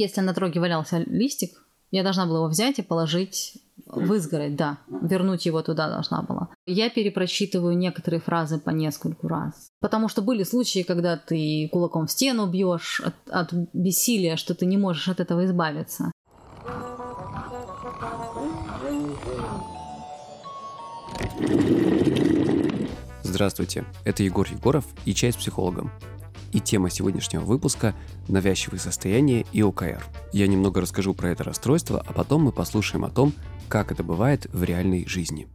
если на дороге валялся листик, я должна была его взять и положить в изгородь, да. Вернуть его туда должна была. Я перепрочитываю некоторые фразы по нескольку раз. Потому что были случаи, когда ты кулаком в стену бьешь от, от бессилия, что ты не можешь от этого избавиться. Здравствуйте, это Егор Егоров и «Чай с психологом». И тема сегодняшнего выпуска – навязчивые состояния и ОКР. Я немного расскажу про это расстройство, а потом мы послушаем о том, как это бывает в реальной жизни.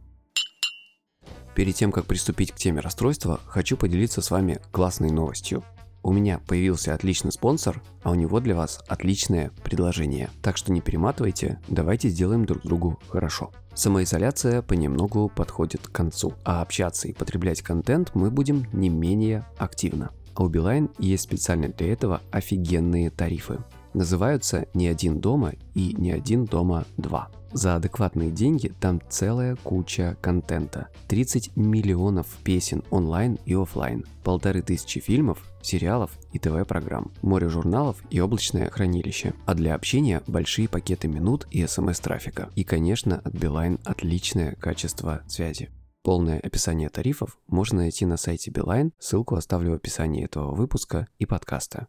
Перед тем, как приступить к теме расстройства, хочу поделиться с вами классной новостью. У меня появился отличный спонсор, а у него для вас отличное предложение. Так что не перематывайте, давайте сделаем друг другу хорошо. Самоизоляция понемногу подходит к концу, а общаться и потреблять контент мы будем не менее активно. А у Билайн есть специально для этого офигенные тарифы. Называются «Не один дома» и «Не один дома 2». За адекватные деньги там целая куча контента. 30 миллионов песен онлайн и офлайн, полторы тысячи фильмов, сериалов и ТВ-программ, море журналов и облачное хранилище. А для общения большие пакеты минут и смс-трафика. И, конечно, от Билайн отличное качество связи. Полное описание тарифов можно найти на сайте Билайн, ссылку оставлю в описании этого выпуска и подкаста.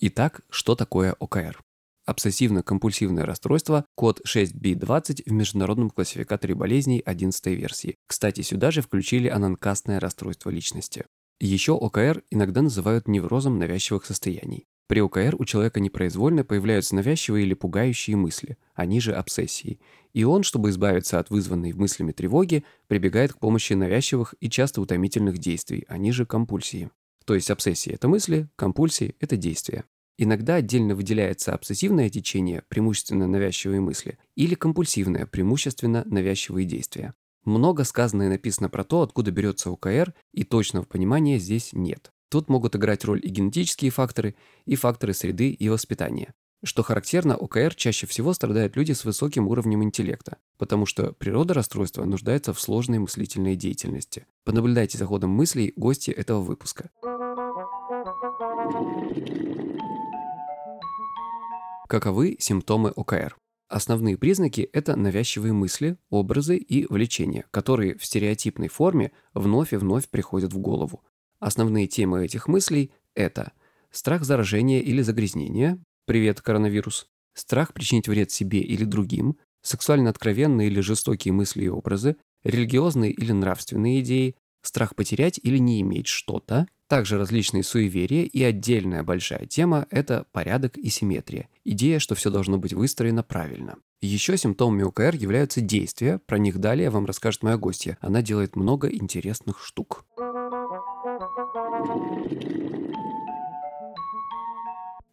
Итак, что такое ОКР? Обсессивно-компульсивное расстройство, код 6B20 в международном классификаторе болезней 11 версии. Кстати, сюда же включили ананкастное расстройство личности. Еще ОКР иногда называют неврозом навязчивых состояний. При ОКР у человека непроизвольно появляются навязчивые или пугающие мысли, они же обсессии. И он, чтобы избавиться от вызванной мыслями тревоги, прибегает к помощи навязчивых и часто утомительных действий, они же компульсии. То есть обсессии – это мысли, компульсии – это действия. Иногда отдельно выделяется обсессивное течение, преимущественно навязчивые мысли, или компульсивное, преимущественно навязчивые действия. Много сказано и написано про то, откуда берется ОКР, и точного понимания здесь нет. Тут могут играть роль и генетические факторы, и факторы среды и воспитания. Что характерно, ОКР чаще всего страдают люди с высоким уровнем интеллекта, потому что природа расстройства нуждается в сложной мыслительной деятельности. Понаблюдайте за ходом мыслей гости этого выпуска. Каковы симптомы ОКР? Основные признаки – это навязчивые мысли, образы и влечения, которые в стереотипной форме вновь и вновь приходят в голову. Основные темы этих мыслей – это страх заражения или загрязнения, привет, коронавирус, страх причинить вред себе или другим, сексуально откровенные или жестокие мысли и образы, религиозные или нравственные идеи, страх потерять или не иметь что-то, также различные суеверия и отдельная большая тема – это порядок и симметрия. Идея, что все должно быть выстроено правильно. Еще симптомами ОКР являются действия, про них далее вам расскажет моя гостья. Она делает много интересных штук.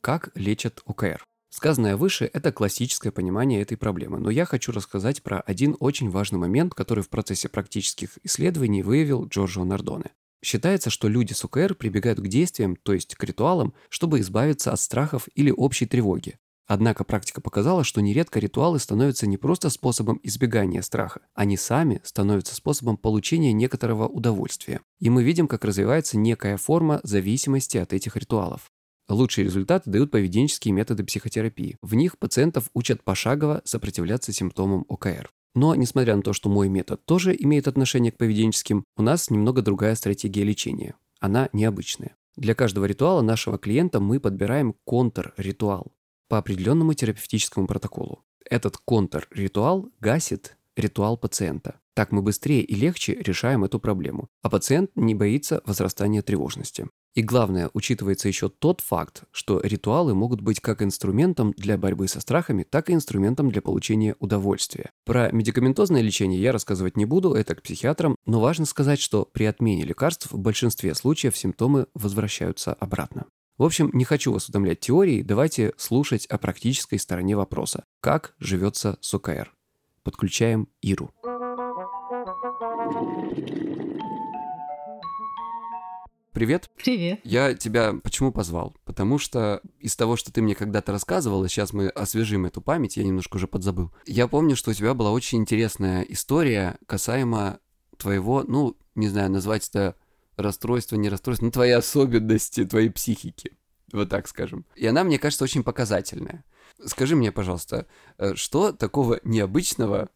Как лечат ОКР? Сказанное выше – это классическое понимание этой проблемы, но я хочу рассказать про один очень важный момент, который в процессе практических исследований выявил Джорджо Нардоне. Считается, что люди с ОКР прибегают к действиям, то есть к ритуалам, чтобы избавиться от страхов или общей тревоги. Однако практика показала, что нередко ритуалы становятся не просто способом избегания страха, они сами становятся способом получения некоторого удовольствия. И мы видим, как развивается некая форма зависимости от этих ритуалов. Лучшие результаты дают поведенческие методы психотерапии. В них пациентов учат пошагово сопротивляться симптомам ОКР. Но, несмотря на то, что мой метод тоже имеет отношение к поведенческим, у нас немного другая стратегия лечения. Она необычная. Для каждого ритуала нашего клиента мы подбираем контр-ритуал по определенному терапевтическому протоколу. Этот контр-ритуал гасит ритуал пациента. Так мы быстрее и легче решаем эту проблему, а пациент не боится возрастания тревожности. И главное, учитывается еще тот факт, что ритуалы могут быть как инструментом для борьбы со страхами, так и инструментом для получения удовольствия. Про медикаментозное лечение я рассказывать не буду, это к психиатрам, но важно сказать, что при отмене лекарств в большинстве случаев симптомы возвращаются обратно. В общем, не хочу вас утомлять теорией, давайте слушать о практической стороне вопроса. Как живется с ОКР? Подключаем Иру. Привет. Привет. Я тебя почему позвал? Потому что из того, что ты мне когда-то рассказывала, сейчас мы освежим эту память, я немножко уже подзабыл. Я помню, что у тебя была очень интересная история касаемо твоего, ну, не знаю, назвать это расстройство, не расстройство, ну, твоей особенности, твоей психики. Вот так скажем. И она, мне кажется, очень показательная. Скажи мне, пожалуйста, э, что такого необычного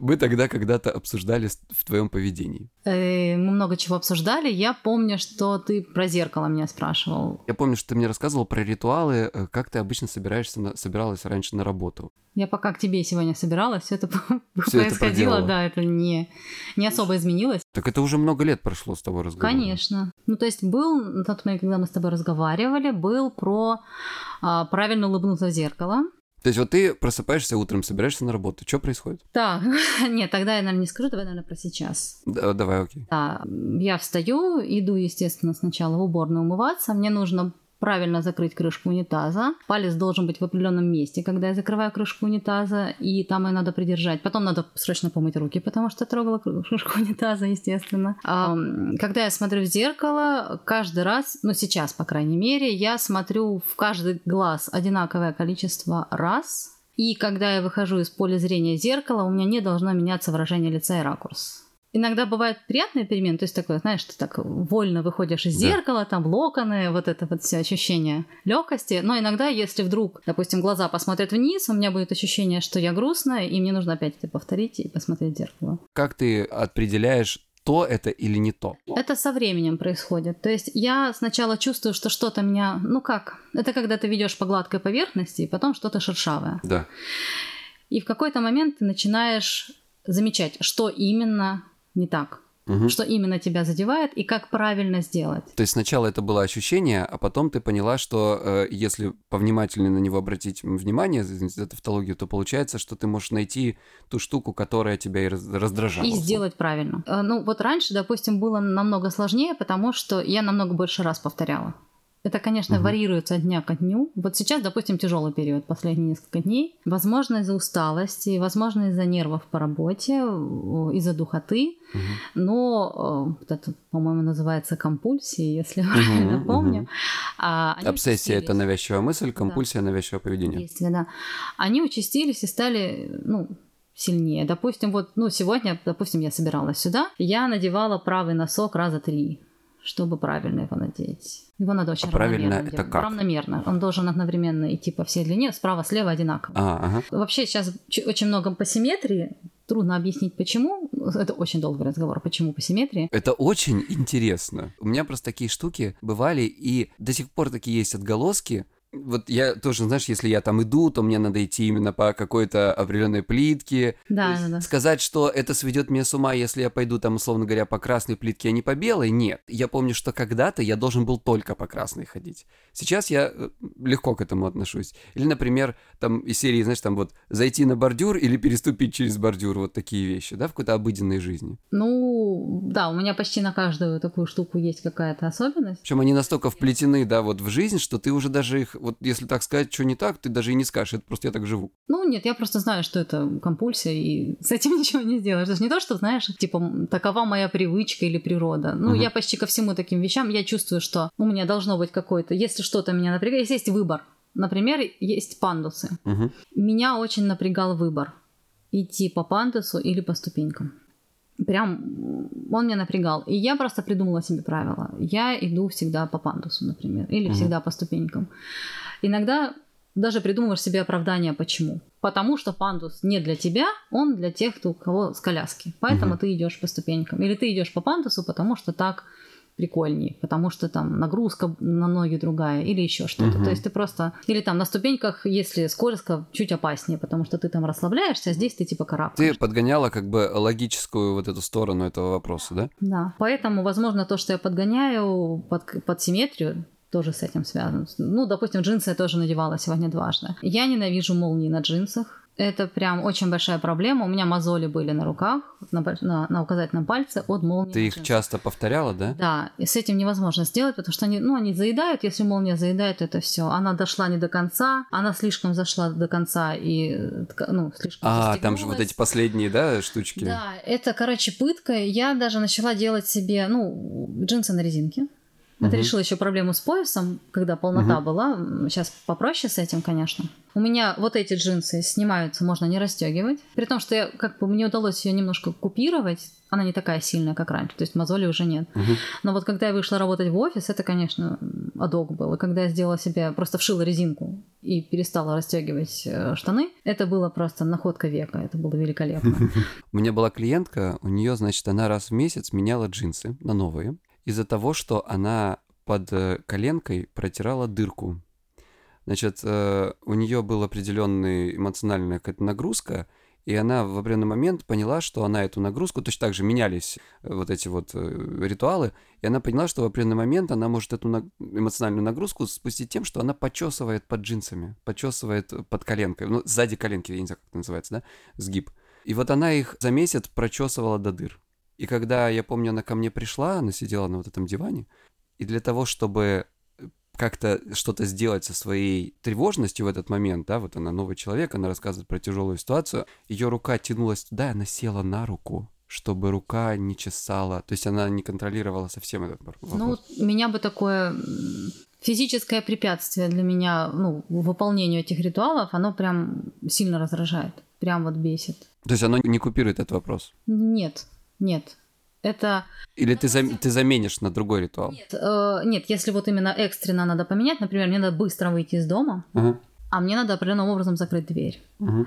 мы тогда когда-то обсуждали в твоем поведении? Э, мы много чего обсуждали. Я помню, что ты про зеркало меня спрашивал. Я помню, что ты мне рассказывал про ритуалы, э, как ты обычно собираешься, на... собиралась раньше на работу. Я пока к тебе сегодня собиралась, все это все происходило, это да, это не, не особо изменилось. Так это уже много лет прошло с тобой разговора. Конечно. Ну, то есть был, на тот момент, когда мы с тобой разговаривали, был про а, правильно улыбнуться в зеркало. То есть вот ты просыпаешься утром, собираешься на работу. Что происходит? Так, нет, тогда я, наверное, не скажу, давай, наверное, про сейчас. Да, давай, окей. Да, я встаю, иду, естественно, сначала в уборную умываться. Мне нужно правильно закрыть крышку унитаза. Палец должен быть в определенном месте, когда я закрываю крышку унитаза, и там ее надо придержать. Потом надо срочно помыть руки, потому что трогала крышку унитаза, естественно. А, когда я смотрю в зеркало, каждый раз, ну сейчас, по крайней мере, я смотрю в каждый глаз одинаковое количество раз. И когда я выхожу из поля зрения зеркала, у меня не должно меняться выражение лица и ракурс. Иногда бывает приятная перемена, то есть такое, знаешь, ты так вольно выходишь из да. зеркала, там локоны, вот это вот все ощущение легкости. Но иногда, если вдруг, допустим, глаза посмотрят вниз, у меня будет ощущение, что я грустная, и мне нужно опять это повторить и посмотреть в зеркало. Как ты определяешь то это или не то? Это со временем происходит. То есть я сначала чувствую, что что-то меня, ну как, это когда ты ведешь по гладкой поверхности, и потом что-то шершавое. Да. И в какой-то момент ты начинаешь замечать, что именно не так. Угу. Что именно тебя задевает и как правильно сделать. То есть сначала это было ощущение, а потом ты поняла, что э, если повнимательнее на него обратить внимание, за тавтологию, то получается, что ты можешь найти ту штуку, которая тебя и раздражала. И сделать правильно. Э, ну вот раньше, допустим, было намного сложнее, потому что я намного больше раз повторяла. Это, конечно, угу. варьируется от дня к дню. Вот сейчас, допустим, тяжелый период, последние несколько дней. Возможно, из-за усталости, возможно, из-за нервов по работе, из-за духоты. Угу. Но вот это, по-моему, называется компульсией, если угу, правильно помню. Угу. А, Обсессия – это навязчивая мысль, компульсия да. – навязчивое поведение. Если, да. Они участились и стали, ну, сильнее. Допустим, вот, ну, сегодня, допустим, я собиралась сюда, я надевала правый носок раза три чтобы правильно его надеть. Его надо очень а правильно это делать. как? Равномерно. Он должен одновременно идти по всей длине, справа-слева одинаково. А, ага. Вообще сейчас очень много по симметрии. Трудно объяснить, почему. Это очень долгий разговор, почему по симметрии. Это очень интересно. У меня просто такие штуки бывали, и до сих пор такие есть отголоски, вот я тоже, знаешь, если я там иду, то мне надо идти именно по какой-то определенной плитке. Да, да, да. Сказать, что это сведет меня с ума, если я пойду там, условно говоря, по красной плитке, а не по белой, нет. Я помню, что когда-то я должен был только по красной ходить. Сейчас я э, легко к этому отношусь. Или, например, там из серии, знаешь, там вот зайти на бордюр или переступить через бордюр, вот такие вещи, да, в какой-то обыденной жизни. Ну, да, у меня почти на каждую такую штуку есть какая-то особенность. Причем они настолько вплетены, да, вот в жизнь, что ты уже даже их вот если так сказать, что не так, ты даже и не скажешь, это просто я так живу. Ну, нет, я просто знаю, что это компульсия, и с этим ничего не сделаешь. Это же не то, что, знаешь, типа, такова моя привычка или природа. Ну, угу. я почти ко всему таким вещам, я чувствую, что у меня должно быть какое-то, если что-то меня напрягает, если есть выбор. Например, есть пандусы. Угу. Меня очень напрягал выбор идти по пандусу или по ступенькам. Прям он меня напрягал. И я просто придумала себе правила. Я иду всегда по пандусу, например, или mm всегда по ступенькам. Иногда даже придумываешь себе оправдание, почему. Потому что пандус не для тебя, он для тех, кто, у кого с коляски. Поэтому mm ты идешь по ступенькам. Или ты идешь по пандусу, потому что так прикольнее, потому что там нагрузка на ноги другая или еще что-то. Угу. То есть ты просто... Или там на ступеньках, если скользко, чуть опаснее, потому что ты там расслабляешься, а здесь ты типа карабкаешь. Ты подгоняла как бы логическую вот эту сторону этого вопроса, да? Да. Поэтому, возможно, то, что я подгоняю под, под симметрию, тоже с этим связано. Ну, допустим, джинсы я тоже надевала сегодня дважды. Я ненавижу молнии на джинсах. Это прям очень большая проблема. У меня мозоли были на руках, на, на, на указательном пальце от молнии. Ты их часто повторяла, да? Да, и с этим невозможно сделать, потому что они, ну, они заедают. Если молния заедает, это все. Она дошла не до конца, она слишком зашла до конца и, ну, слишком А, там же вот эти последние, да, штучки? Да, это, короче, пытка. Я даже начала делать себе, ну, джинсы на резинке. Это угу. решило еще проблему с поясом, когда полнота угу. была. Сейчас попроще с этим, конечно. У меня вот эти джинсы снимаются, можно не расстегивать. При том, что я, как бы мне удалось ее немножко купировать, она не такая сильная, как раньше. То есть мозоли уже нет. Угу. Но вот когда я вышла работать в офис, это, конечно, адок был. И когда я сделала себе, просто вшила резинку и перестала расстегивать э, штаны, это было просто находка века. Это было великолепно. У меня была клиентка, у нее, значит, она раз в месяц меняла джинсы на новые из-за того, что она под э, коленкой протирала дырку. Значит, э, у нее была определенная эмоциональная какая-то нагрузка, и она в определенный момент поняла, что она эту нагрузку, точно так же менялись э, вот эти вот ритуалы, и она поняла, что в определенный момент она может эту эмоциональную нагрузку спустить тем, что она почесывает под джинсами, почесывает под коленкой, ну, сзади коленки, я не знаю, как это называется, да, сгиб. И вот она их за месяц прочесывала до дыр. И когда, я помню, она ко мне пришла, она сидела на вот этом диване, и для того, чтобы как-то что-то сделать со своей тревожностью в этот момент, да, вот она новый человек, она рассказывает про тяжелую ситуацию, ее рука тянулась туда, и она села на руку, чтобы рука не чесала, то есть она не контролировала совсем этот вопрос. Ну, меня бы такое физическое препятствие для меня, ну, выполнению этих ритуалов, оно прям сильно раздражает, прям вот бесит. То есть оно не купирует этот вопрос? Нет, нет. Это... Или ты, зам... ты заменишь на другой ритуал? Нет, э, нет, если вот именно экстренно надо поменять, например, мне надо быстро выйти из дома, uh а мне надо определенным образом закрыть дверь. uh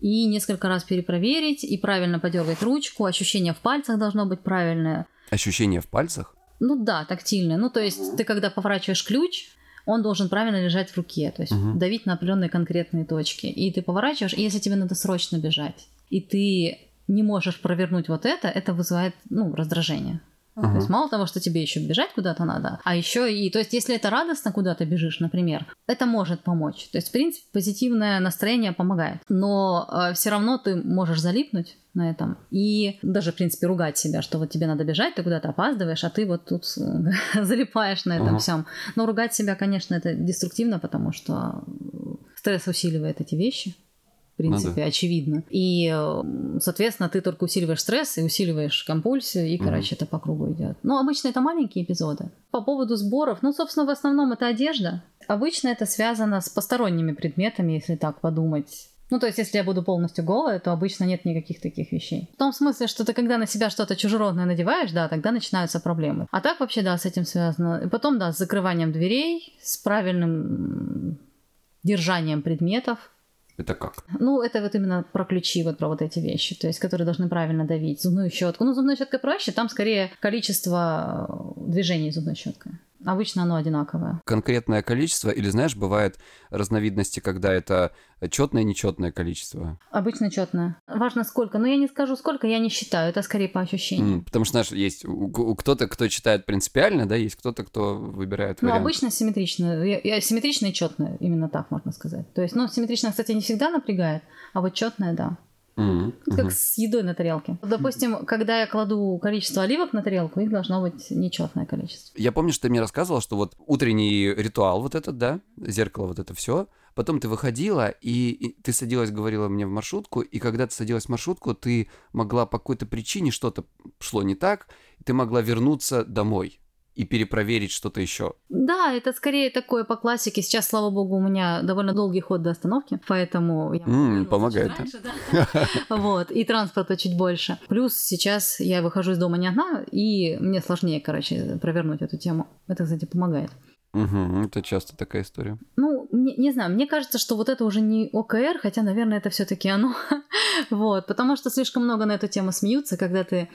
И несколько раз перепроверить, и правильно подергать ручку, ощущение в пальцах должно быть правильное. Ощущение в пальцах? Ну да, тактильное. Ну то есть ты когда поворачиваешь ключ, он должен правильно лежать в руке, то есть uh давить на определенные конкретные точки. И ты поворачиваешь, и если тебе надо срочно бежать, и ты не можешь провернуть вот это, это вызывает, ну, раздражение. Uh-huh. То есть мало того, что тебе еще бежать куда-то надо, а еще и, то есть если это радостно куда-то бежишь, например, это может помочь. То есть в принципе позитивное настроение помогает, но э, все равно ты можешь залипнуть на этом и даже в принципе ругать себя, что вот тебе надо бежать, ты куда-то опаздываешь, а ты вот тут залипаешь на этом uh-huh. всем. Но ругать себя, конечно, это деструктивно, потому что стресс усиливает эти вещи принципе, ну, да. очевидно. И, соответственно, ты только усиливаешь стресс и усиливаешь компульсию, и, короче, mm это по кругу идет. Ну, обычно это маленькие эпизоды. По поводу сборов, ну, собственно, в основном это одежда. Обычно это связано с посторонними предметами, если так подумать. Ну, то есть, если я буду полностью голая, то обычно нет никаких таких вещей. В том смысле, что ты когда на себя что-то чужеродное надеваешь, да, тогда начинаются проблемы. А так вообще, да, с этим связано. И потом, да, с закрыванием дверей, с правильным держанием предметов, это как? Ну, это вот именно про ключи, вот про вот эти вещи, то есть, которые должны правильно давить. Зубную щетку. Ну, зубная щетка проще, там скорее количество движений зубной щеткой. Обычно оно одинаковое. Конкретное количество, или знаешь, бывает разновидности, когда это четное, нечетное количество? Обычно четное. Важно сколько, но я не скажу сколько, я не считаю, это скорее по ощущениям. Mm, потому что, знаешь, есть у, кто-то, кто читает принципиально, да, есть кто-то, кто выбирает Ну, обычно симметрично. Я, я, симметрично и четное, именно так можно сказать. То есть, ну, симметрично, кстати, не всегда напрягает, а вот четное, да. Mm-hmm. Как с едой на тарелке. Допустим, когда я кладу количество оливок на тарелку, их должно быть нечетное количество. Я помню, что ты мне рассказывал, что вот утренний ритуал вот этот, да, зеркало вот это все, потом ты выходила, и, и ты садилась, говорила мне в маршрутку, и когда ты садилась в маршрутку, ты могла по какой-то причине что-то шло не так, и ты могла вернуться домой и перепроверить что-то еще. Да, это скорее такое по классике. Сейчас, слава богу, у меня довольно долгий ход до остановки, поэтому я mm, помогает. Раньше, да? Вот, и транспорта чуть больше. Плюс сейчас я выхожу из дома не одна, и мне сложнее, короче, провернуть эту тему. Это, кстати, помогает. Угу, это часто такая история. Ну, не, не знаю, мне кажется, что вот это уже не ОКР, хотя, наверное, это все-таки оно. вот, потому что слишком много на эту тему смеются, когда ты,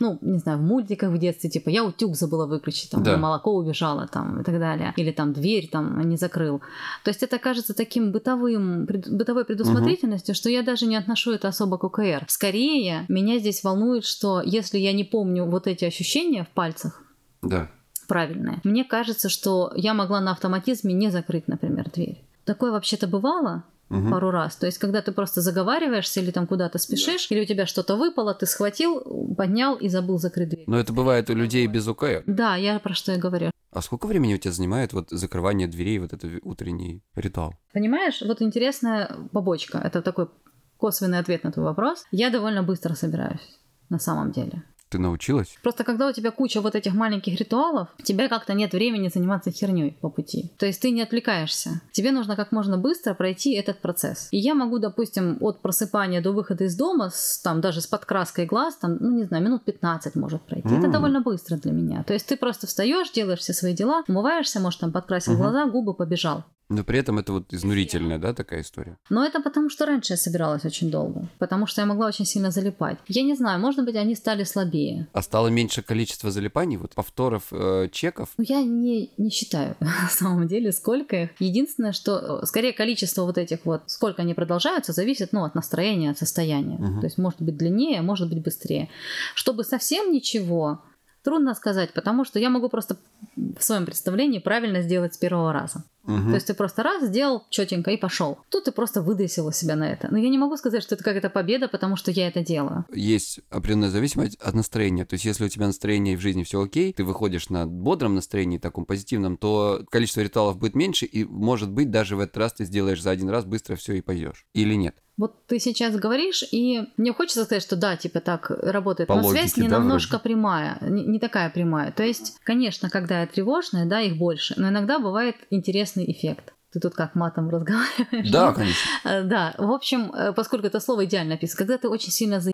ну, не знаю, в мультиках в детстве, типа, я утюг забыла выключить, там, да. молоко убежало, там, и так далее, или там дверь там не закрыл. То есть это кажется таким бытовым, бытовой предусмотрительностью, угу. что я даже не отношу это особо к ОКР. Скорее, меня здесь волнует, что если я не помню вот эти ощущения в пальцах, да правильное. Мне кажется, что я могла на автоматизме не закрыть, например, дверь. Такое вообще-то бывало, угу. пару раз. То есть, когда ты просто заговариваешься или там куда-то спешишь, да. или у тебя что-то выпало, ты схватил, поднял и забыл закрыть дверь. Но это бывает у людей без УКР. Да, я про что я говорю. А сколько времени у тебя занимает вот закрывание дверей, вот этот утренний ритуал? Понимаешь, вот интересная побочка. Это такой косвенный ответ на твой вопрос. Я довольно быстро собираюсь, на самом деле. Ты научилась? Просто когда у тебя куча вот этих маленьких ритуалов, у тебя как-то нет времени заниматься херней по пути. То есть ты не отвлекаешься. Тебе нужно как можно быстро пройти этот процесс. И я могу, допустим, от просыпания до выхода из дома, с, там даже с подкраской глаз, там, ну не знаю, минут 15 может пройти. Mm. Это довольно быстро для меня. То есть ты просто встаешь, делаешь все свои дела, умываешься, может там подкрасил mm-hmm. глаза, губы, побежал. Но при этом это вот изнурительная, да, такая история? Но это потому, что раньше я собиралась очень долго. Потому что я могла очень сильно залипать. Я не знаю, может быть, они стали слабее. А стало меньше количество залипаний, вот повторов, э, чеков? Ну, я не, не считаю, на самом деле, сколько их. Единственное, что, э, скорее, количество вот этих вот, сколько они продолжаются, зависит, ну, от настроения, от состояния. Угу. То есть, может быть, длиннее, может быть, быстрее. Чтобы совсем ничего, Трудно сказать, потому что я могу просто в своем представлении правильно сделать с первого раза. Угу. То есть ты просто раз сделал четенько и пошел. Тут ты просто выдосила себя на это. Но я не могу сказать, что это какая-то победа, потому что я это делаю. Есть определенная зависимость от настроения. То есть если у тебя настроение в жизни все окей, ты выходишь на бодром настроении, таком позитивном, то количество ритуалов будет меньше, и может быть даже в этот раз ты сделаешь за один раз быстро все и пойдешь. Или нет? Вот ты сейчас говоришь, и мне хочется сказать, что да, типа так работает. По но логике, связь не да, немножко вроде? прямая, не, не такая прямая. То есть, конечно, когда я тревожная, да, их больше, но иногда бывает интересный эффект. Ты тут как матом разговариваешь? Да, конечно. Э, да, в общем, э, поскольку это слово идеально написано, когда ты очень сильно за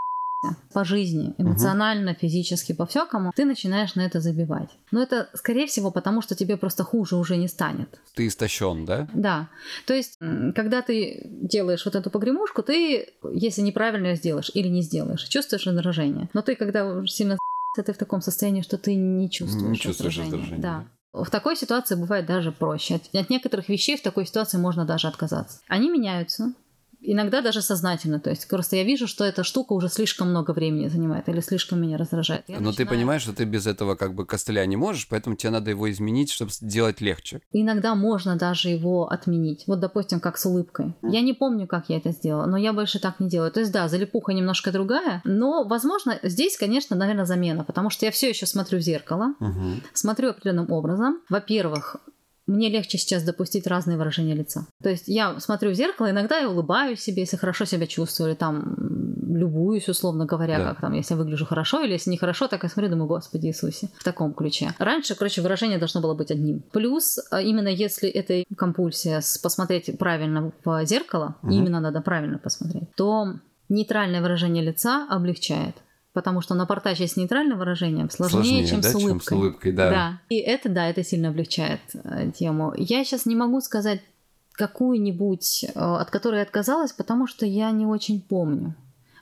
по жизни, эмоционально, физически, по всякому, ты начинаешь на это забивать. Но это, скорее всего, потому что тебе просто хуже уже не станет. Ты истощен, да? Да. То есть, когда ты делаешь вот эту погремушку, ты, если неправильно ее сделаешь или не сделаешь, чувствуешь раздражение. Но ты, когда сильно ты в таком состоянии, что ты не чувствуешь, не чувствуешь раздражения. Да. В такой ситуации бывает даже проще. От, от некоторых вещей в такой ситуации можно даже отказаться. Они меняются, иногда даже сознательно. То есть просто я вижу, что эта штука уже слишком много времени занимает или слишком меня раздражает. Я Но начинаю... ты понимаешь, что ты без этого как бы костыля не можешь, поэтому тебе надо его изменить, чтобы сделать легче. Иногда можно даже его отменить. Вот, допустим, как с улыбкой. Я не помню, как я это сделала, но я больше так не делаю. То есть, да, залипуха немножко другая, но, возможно, здесь, конечно, наверное, замена, потому что я все еще смотрю в зеркало, угу. смотрю определенным образом. Во-первых, мне легче сейчас допустить разные выражения лица. То есть я смотрю в зеркало, иногда я улыбаюсь себе, если хорошо себя чувствую, или там любуюсь, условно говоря, да. как там, если я выгляжу хорошо, или если нехорошо, так я смотрю, думаю, Господи Иисусе, в таком ключе. Раньше, короче, выражение должно было быть одним. Плюс, а, именно если это компульсия посмотреть правильно в зеркало, угу. именно надо правильно посмотреть, то нейтральное выражение лица облегчает потому что напортачить с нейтральным выражением сложнее, сложнее чем, да, с улыбкой. чем с улыбкой. Да. да. И это, да, это сильно облегчает э, тему. Я сейчас не могу сказать какую-нибудь, э, от которой я отказалась, потому что я не очень помню.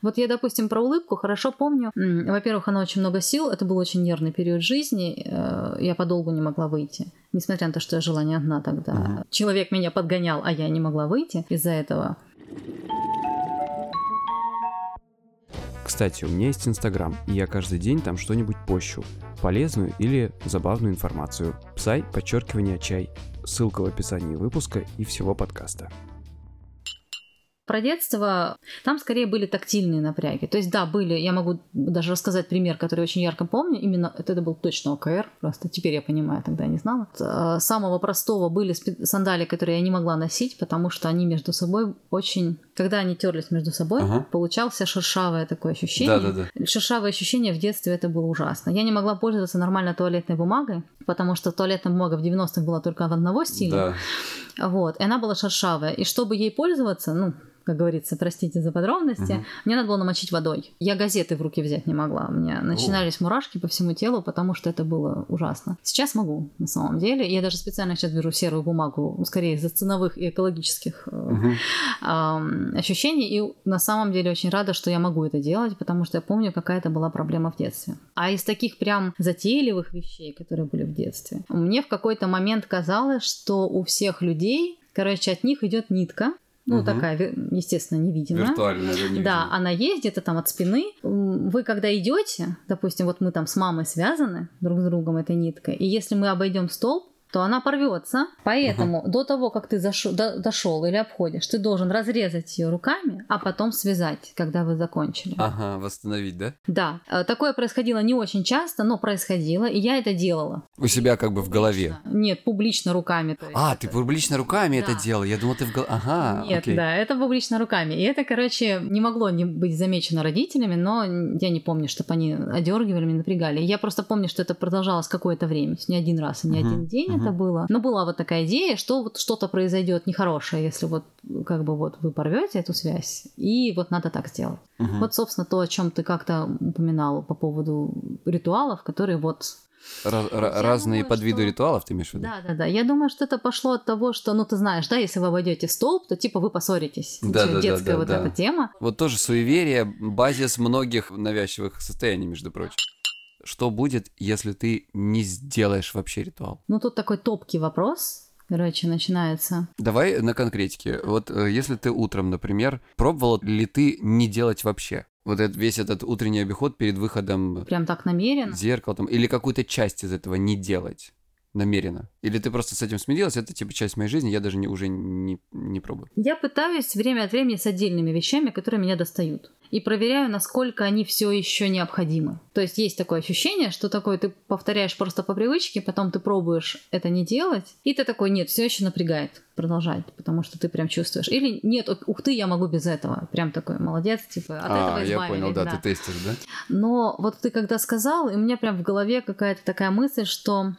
Вот я, допустим, про улыбку хорошо помню. Во-первых, она очень много сил. Это был очень нервный период жизни. Э, я подолгу не могла выйти. Несмотря на то, что я жила не одна тогда. Угу. Человек меня подгонял, а я не могла выйти из-за этого. Кстати, у меня есть Инстаграм, и я каждый день там что-нибудь пощу. Полезную или забавную информацию. Псай, подчеркивание, чай. Ссылка в описании выпуска и всего подкаста. Про детство там скорее были тактильные напряги. То есть, да, были, я могу даже рассказать пример, который очень ярко помню. Именно это, был точно ОКР, просто теперь я понимаю, тогда я не знала. Э, самого простого были сандали, которые я не могла носить, потому что они между собой очень... Когда они терлись между собой, ага. получался шершавое такое ощущение. Да, да, да. Шершавое ощущение в детстве это было ужасно. Я не могла пользоваться нормально туалетной бумагой, потому что туалетная бумага в 90-х была только в одного стиля. Да. Вот, и она была шершавая. И чтобы ей пользоваться, ну, как говорится, простите за подробности, угу. мне надо было намочить водой. Я газеты в руки взять не могла. У меня начинались О. мурашки по всему телу, потому что это было ужасно. Сейчас могу, на самом деле. Я даже специально сейчас беру серую бумагу, ну, скорее из-за ценовых и экологических угу. э, ощущений. И на самом деле очень рада, что я могу это делать, потому что я помню, какая это была проблема в детстве. А из таких прям затейливых вещей, которые были в детстве, мне в какой-то момент казалось, что у всех людей, короче, от них идет нитка, ну, угу. такая, естественно, невидимая. Виртуальная, да, невидимая. Да, она есть где-то там от спины. Вы когда идете, допустим, вот мы там с мамой связаны друг с другом этой ниткой, и если мы обойдем столб, то она порвется. Поэтому до того, как ты зашел, до- дошел или обходишь, ты должен разрезать ее руками, а потом связать, когда вы закончили. Ага, восстановить, да? Да, э, такое происходило не очень часто, но происходило, и я это делала. У себя как бы в голове. Нет, публично руками. А, это- ты публично руками Да. это делал? Я думал, ты в голове... Ага, Нет, окей. да, это публично руками. И это, короче, не могло не быть замечено родителями, но я не помню, чтобы они одергивали меня, напрягали. Я просто помню, что это продолжалось какое-то время. То есть Не один раз и не Мгм, один день это было. Но была вот такая идея, что вот что-то произойдет нехорошее, если вот как бы вот вы порвете эту связь, и вот надо так сделать. Мгм. Вот, собственно, то, о чем ты как-то упоминал по поводу ритуалов, которые вот Раз- разные думаю, подвиды что- ритуалов, ты имеешь в виду? Да, да, да. Я думаю, что это пошло от того, что, ну, ты знаешь, да, если вы обойдете столб, то типа вы поссоритесь. Да, да, да, Детская да, вот да. эта тема. Вот тоже суеверие, базис многих навязчивых состояний, между прочим. Что будет, если ты не сделаешь вообще ритуал? Ну, тут такой топкий вопрос, короче, начинается. Давай на конкретике. Вот э, если ты утром, например, пробовал ли ты не делать вообще? Вот этот, весь этот утренний обиход перед выходом Прям так намеренно. в зеркало там, или какую-то часть из этого не делать намеренно? Или ты просто с этим смирилась, это типа часть моей жизни, я даже не, уже не, не пробую. Я пытаюсь время от времени с отдельными вещами, которые меня достают. И проверяю, насколько они все еще необходимы. То есть есть такое ощущение, что такое ты повторяешь просто по привычке, потом ты пробуешь это не делать, и ты такой, нет, все еще напрягает продолжать, потому что ты прям чувствуешь. Или нет, ух ты, я могу без этого. Прям такой, молодец, типа, от этого а, я понял, да, ты тестишь, да? Но вот ты когда сказал, и у меня прям в голове какая-то такая мысль, что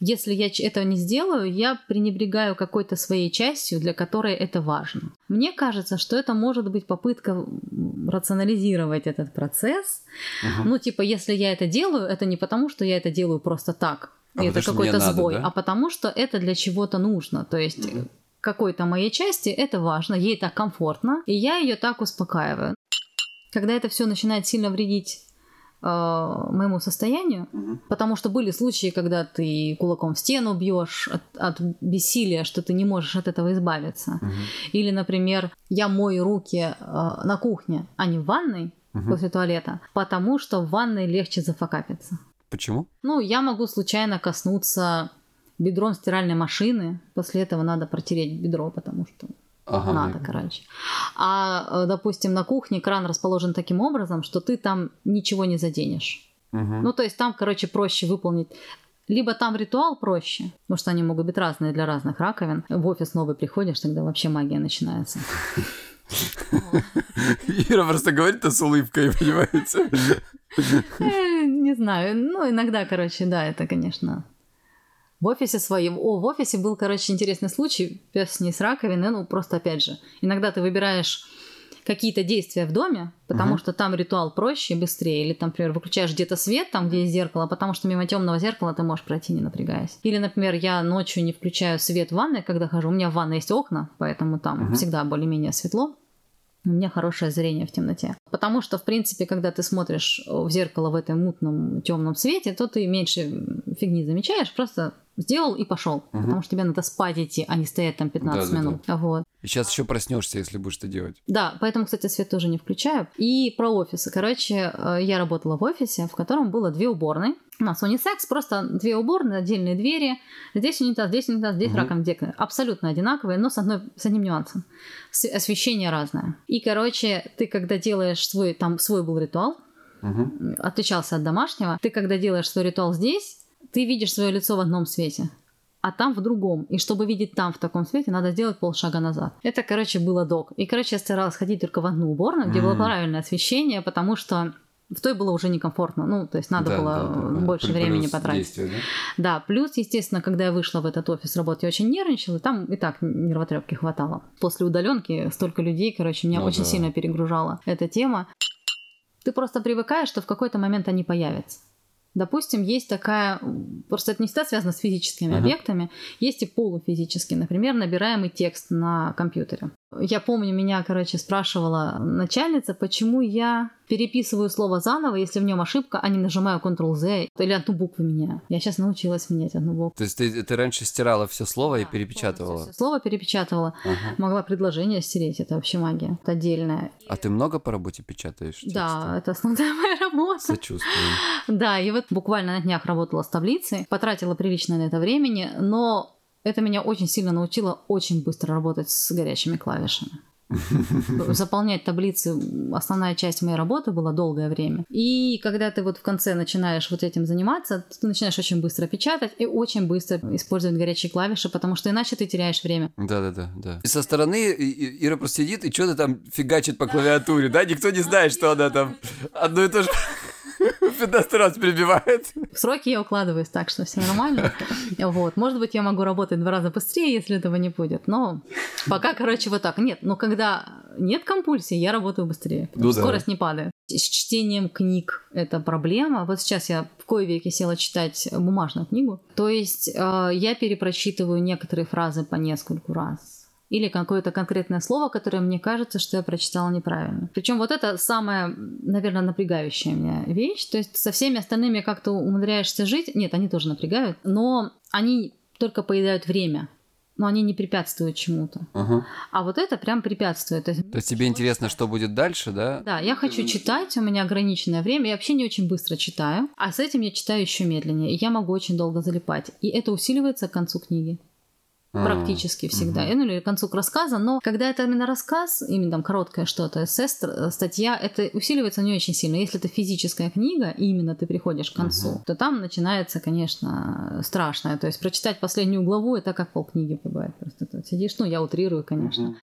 если я этого не сделаю, я пренебрегаю какой-то своей частью, для которой это важно. Мне кажется, что это может быть попытка рационализировать этот процесс. Мгм. Ну, типа, если я это делаю, это не потому, что я это делаю просто так, А и это какой-то надо, сбой, да? а потому что это для чего-то нужно. То есть э, какой-то моей части это важно, ей так комфортно, и я ее так успокаиваю. Когда это все начинает сильно вредить э, моему состоянию, Мгм. потому что были случаи, когда ты кулаком в стену бьешь от, от бессилия, что ты не можешь от этого избавиться. Мгм. Или, например, я мою руки э, на кухне, а не в ванной Мгм. после туалета, потому что в ванной легче зафакапиться. Почему? Ну, я могу случайно коснуться бедром стиральной машины, после этого надо протереть бедро, потому что Ага. надо, короче. А, э, допустим, на кухне кран расположен таким образом, что ты там ничего не заденешь. Мгм. Ну, то есть там, короче, проще выполнить. Либо там ритуал проще, потому что они могут быть разные для разных раковин. В офис новый приходишь, тогда вообще магия начинается. Ира просто говорит это с улыбкой, понимаете? Э, Не знаю, ну, иногда, короче, да, это, конечно... В офисе своем... О, в офисе был, короче, интересный случай. Пес не с раковины, ну, просто, опять же, иногда ты выбираешь какие-то действия в доме, потому Мгм. что там ритуал проще и быстрее. Или, там, например, выключаешь где-то свет, там, где есть зеркало, потому что мимо темного зеркала ты можешь пройти, не напрягаясь. Или, например, я ночью не включаю свет в ванной, когда хожу. У меня в ванной есть окна, поэтому там Мгм. всегда более-менее светло. У меня хорошее зрение в темноте. Потому что, в принципе, когда ты смотришь в зеркало в этом мутном темном свете, то ты меньше фигни замечаешь, просто сделал и пошел. Мгм. Потому что тебе надо спать идти, а не стоять там 15 Да-да-да. минут. Вот. И сейчас еще проснешься, если будешь это делать. Да, поэтому, кстати, свет тоже не включаю. И про офисы. Короче, э, я работала в офисе, в котором было две уборные. У нас унисекс, просто две уборные, отдельные двери. Здесь унитаз, здесь унитаз, здесь Мгм. раковина. Абсолютно одинаковые, но с, одной, с одним нюансом. Освещение разное. И, короче, ты когда делаешь свой, там свой был ритуал, Мгм. отличался от домашнего. Ты, когда делаешь свой ритуал здесь, ты видишь свое лицо в одном свете, а там в другом. И чтобы видеть там в таком свете, надо сделать полшага назад. Это, короче, было док. И, короче, я старалась ходить только в одну уборную, где было М. правильное освещение, потому что в той было уже некомфортно. Ну, то есть надо Да, было да, да, да. больше Плюс времени потратить. действие, да? Да, плюс, естественно, когда я вышла в этот офис работать, я очень нервничала, и там и так нервотрепки хватало. После удаленки столько людей, короче, меня Ну очень да. сильно перегружала эта тема. Ты просто привыкаешь, что в какой-то момент они появятся. Допустим, есть такая, просто это не всегда связано с физическими Ага. объектами, есть и полуфизические, например, набираемый текст на компьютере. Я помню, меня, короче, спрашивала начальница, почему я переписываю слово заново, если в нем ошибка, а не нажимаю Ctrl-Z или одну букву меняю. Я сейчас научилась менять одну букву. То есть ты, ты раньше стирала все слово да, и перепечатывала? Все слово перепечатывала. Ага. Могла предложение стереть, это вообще магия. Это отдельная. А ты много по работе печатаешь? Тексты? Да, это основная моя работа. Сочувствую. Да, и вот буквально на днях работала с таблицей, потратила прилично на это времени, но это меня очень сильно научило очень быстро работать с горячими клавишами. Заполнять таблицы – основная часть моей работы была долгое время. И когда ты вот в конце начинаешь вот этим заниматься, ты начинаешь очень быстро печатать и очень быстро использовать горячие клавиши, потому что иначе ты теряешь время. Да-да-да. да. И со стороны Ира просто сидит и что-то там фигачит по клавиатуре, да? Никто не знает, что она там одно и то же 15 раз перебивает. В сроки я укладываюсь так, что все нормально. Вот. Может быть, я могу работать два раза быстрее, если этого не будет. Но пока, короче, вот так. Нет, но когда нет компульсии, я работаю быстрее. Ну, скорость да. не падает. С чтением книг это проблема. Вот сейчас я в кое веке села читать бумажную книгу. То есть э, я перепрочитываю некоторые фразы по нескольку раз или какое-то конкретное слово, которое мне кажется, что я прочитала неправильно. Причем вот это самая, наверное, напрягающая меня вещь. То есть со всеми остальными как-то умудряешься жить. Нет, они тоже напрягают, но они только поедают время но они не препятствуют чему-то. Угу. А вот это прям препятствует. То есть, То есть тебе интересно, что будет дальше, да? Да, я хочу читать, у меня ограниченное время, я вообще не очень быстро читаю, а с этим я читаю еще медленнее, и я могу очень долго залипать. И это усиливается к концу книги. Практически всегда. Угу. Ну или к концу рассказа, но когда это именно рассказ, именно там короткое что-то, эссе, э, статья, это усиливается не очень сильно. Если это физическая книга, и именно ты приходишь к концу, угу. то там начинается, конечно, страшное. То есть прочитать последнюю главу, это как полкниги бывает. Просто ты сидишь, ну я утрирую, конечно. Угу.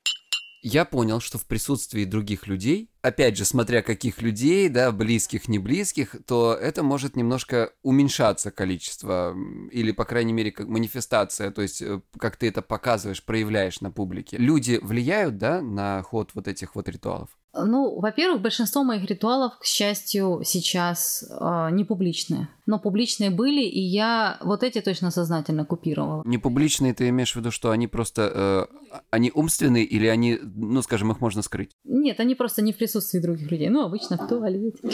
Я понял, что в присутствии других людей опять же, смотря каких людей, да, близких, не близких, то это может немножко уменьшаться количество, или, по крайней мере, как манифестация, то есть э, как ты это показываешь, проявляешь на публике. Люди влияют, да, на ход вот этих вот ритуалов? Ну, во-первых, большинство моих ритуалов, к счастью, сейчас э, не публичные. Но публичные были, и я вот эти точно сознательно купировала. Не публичные, ты имеешь в виду, что они просто... Э, они умственные или они, ну, скажем, их можно скрыть? Нет, они просто не в присутствии других людей. Ну, обычно в туалете.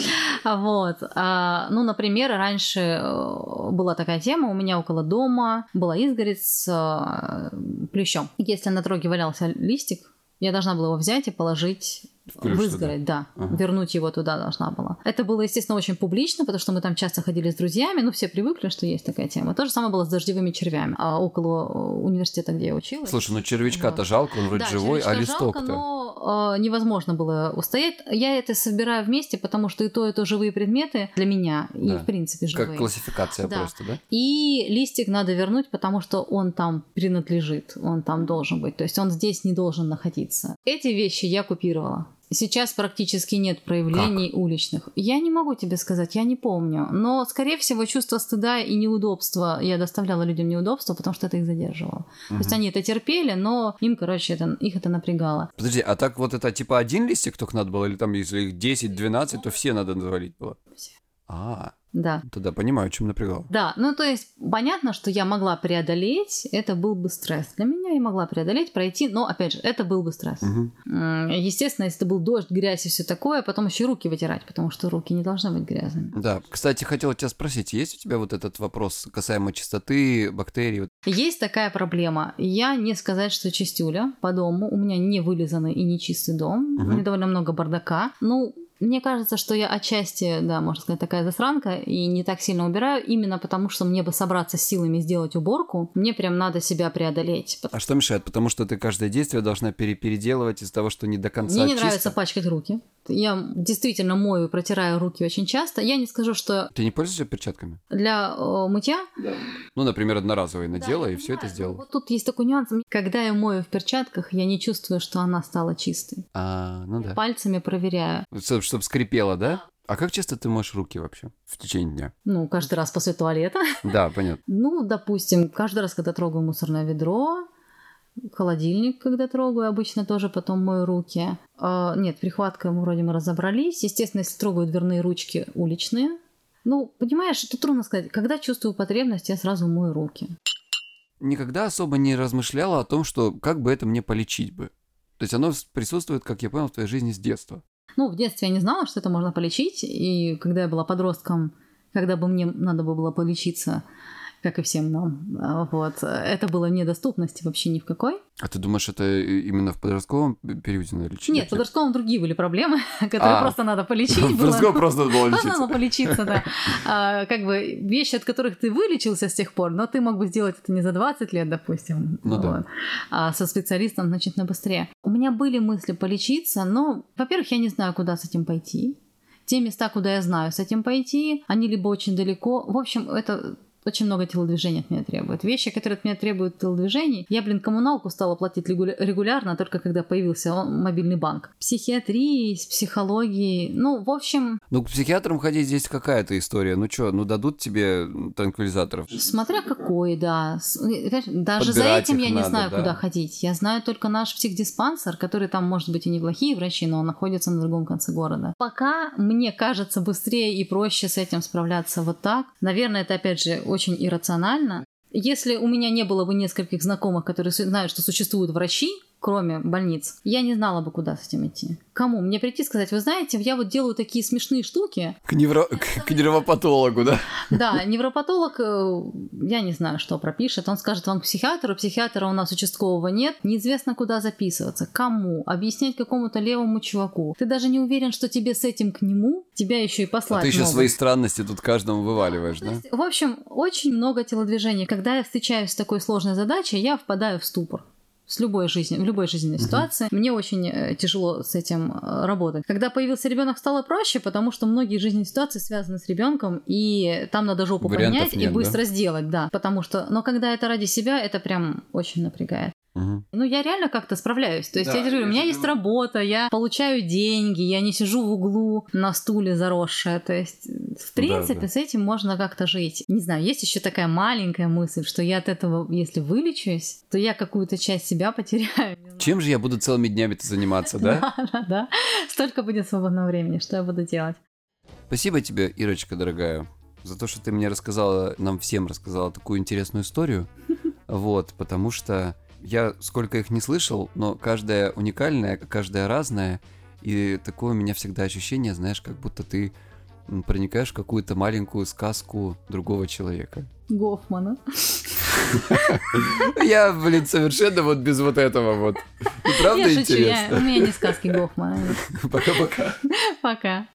Вот. А, ну, например, раньше э, была такая тема, у меня около дома была изгородь с э, плющом. Если на дороге валялся листик, я должна была его взять и положить изгородь, да. Ага. Вернуть его туда должна была. Это было, естественно, очень публично, потому что мы там часто ходили с друзьями, ну, все привыкли, что есть такая тема. То же самое было с дождевыми червями. А около э, университета, где я училась. Слушай, ну червячка-то вот. жалко, он вроде да, живой, а листок-то... но э, невозможно было устоять. Я это собираю вместе, потому что и то, и то живые предметы для меня, да. и в принципе живые. Как классификация да. просто, да? И листик надо вернуть, потому что он там принадлежит, он там должен быть. То есть он здесь не должен находиться. Эти вещи я купировала. Сейчас практически нет проявлений как? уличных. Я не могу тебе сказать, я не помню. Но, скорее всего, чувство стыда и неудобства я доставляла людям неудобства, потому что это их задерживало. Угу. То есть они это терпели, но им, короче, это, их это напрягало. Подожди, а так вот это типа один листик только надо было, или там если их 10-12, то все надо завалить было? Все. А, да. Тогда понимаю, чем напрягал. Да, ну то есть понятно, что я могла преодолеть, это был бы стресс для меня, я могла преодолеть, пройти, но опять же, это был бы стресс. Угу. Естественно, если это был дождь, грязь и все такое, потом еще руки вытирать, потому что руки не должны быть грязными. Да, кстати, хотела тебя спросить, есть у тебя вот этот вопрос касаемо чистоты, бактерий? Есть такая проблема. Я не сказать, что чистюля по дому, у меня не вылизанный и не чистый дом, угу. у меня довольно много бардака. Ну, мне кажется, что я отчасти, да, можно сказать, такая засранка и не так сильно убираю, именно потому что мне бы собраться с силами сделать уборку, мне прям надо себя преодолеть. А что мешает? Потому что ты каждое действие должна пере переделывать из того, что не до конца Мне не чисто? нравится пачкать руки. Я действительно мою, протираю руки очень часто. Я не скажу, что... Ты не пользуешься перчатками? Для э, мытья? Да. Ну, например, одноразовые надела да, и все это сделала. Вот тут есть такой нюанс. Когда я мою в перчатках, я не чувствую, что она стала чистой. А, ну да. Пальцами проверяю. Чтобы скрипело, да? А как часто ты моешь руки вообще в течение дня? Ну, каждый раз после туалета. Да, понятно. Ну, допустим, каждый раз, когда трогаю мусорное ведро, холодильник, когда трогаю, обычно тоже потом мою руки. А, нет, прихваткой вроде мы разобрались. Естественно, если трогаю дверные ручки уличные. Ну, понимаешь, это трудно сказать. Когда чувствую потребность, я сразу мою руки. Никогда особо не размышляла о том, что как бы это мне полечить бы. То То есть оно присутствует, как я понял, в твоей жизни с детства. Ну, в детстве я не знала, что это можно полечить, и когда я была подростком, когда бы мне надо было полечиться, как и всем нам. А, вот. Это было недоступности вообще ни в какой. А ты думаешь, это именно в подростковом периоде надо лечить? Нет, в подростковом другие были проблемы, которые а, просто надо полечить. В подростковом просто надо было лечиться. Надо полечиться, да. А, как бы вещи, от которых ты вылечился с тех пор, но ты мог бы сделать это не за 20 лет, допустим. Ну да. А со специалистом значительно быстрее. У меня были мысли полечиться, но, во-первых, я не знаю, куда с этим пойти. Те места, куда я знаю с этим пойти, они либо очень далеко. В общем, это очень много телодвижений от меня требует. Вещи, которые от меня требуют телодвижений, я, блин, коммуналку стала платить регулярно, только когда появился мобильный банк. Психиатрии, с психологией, ну, в общем... Ну, к психиатрам ходить здесь какая-то история. Ну что, ну дадут тебе транквилизаторов? Смотря какой, да. Даже Подбирать за этим я не знаю, да? куда ходить. Я знаю только наш психдиспансер, который там, может быть, и неплохие врачи, но он находится на другом конце города. Пока мне кажется быстрее и проще с этим справляться вот так. Наверное, это, опять же, очень иррационально. Если у меня не было бы нескольких знакомых, которые знают, что существуют врачи, кроме больниц, я не знала бы, куда с этим идти. Кому? Мне прийти сказать, вы знаете, я вот делаю такие смешные штуки. К, невро... к невропатологу, да? Да, невропатолог, э, я не знаю, что пропишет. Он скажет вам к психиатру, психиатра у нас участкового нет, неизвестно, куда записываться, кому, объяснять какому-то левому чуваку. Ты даже не уверен, что тебе с этим к нему, тебя еще и послать а ты еще могут. свои странности тут каждому вываливаешь, да? в общем, очень много телодвижений. Когда я встречаюсь с такой сложной задачей, я впадаю в ступор с любой жизни, в любой жизненной uh-huh. ситуации. Мне очень э, тяжело с этим э, работать. Когда появился ребенок, стало проще, потому что многие жизненные ситуации связаны с ребенком, и там надо жопу Вариантов поднять нет, и быстро да? сделать, да. Потому что, но когда это ради себя, это прям очень напрягает. Угу. Ну, я реально как-то справляюсь. То есть, да, я говорю, у меня есть работа, я получаю деньги, я не сижу в углу на стуле заросшая. То есть, в принципе, да, да. с этим можно как-то жить. Не знаю, есть еще такая маленькая мысль, что я от этого, если вылечусь, то я какую-то часть себя потеряю. Чем же я буду целыми днями заниматься, да? Да, да, да. Столько будет свободного времени, что я буду делать. Спасибо тебе, Ирочка, дорогая, за то, что ты мне рассказала, нам всем рассказала такую интересную историю. Вот, потому что я сколько их не слышал, но каждая уникальная, каждая разная. И такое у меня всегда ощущение, знаешь, как будто ты проникаешь в какую-то маленькую сказку другого человека. Гофмана. Я, блин, совершенно вот без вот этого вот. Правда интересно? У меня не сказки Гофмана. Пока-пока. Пока.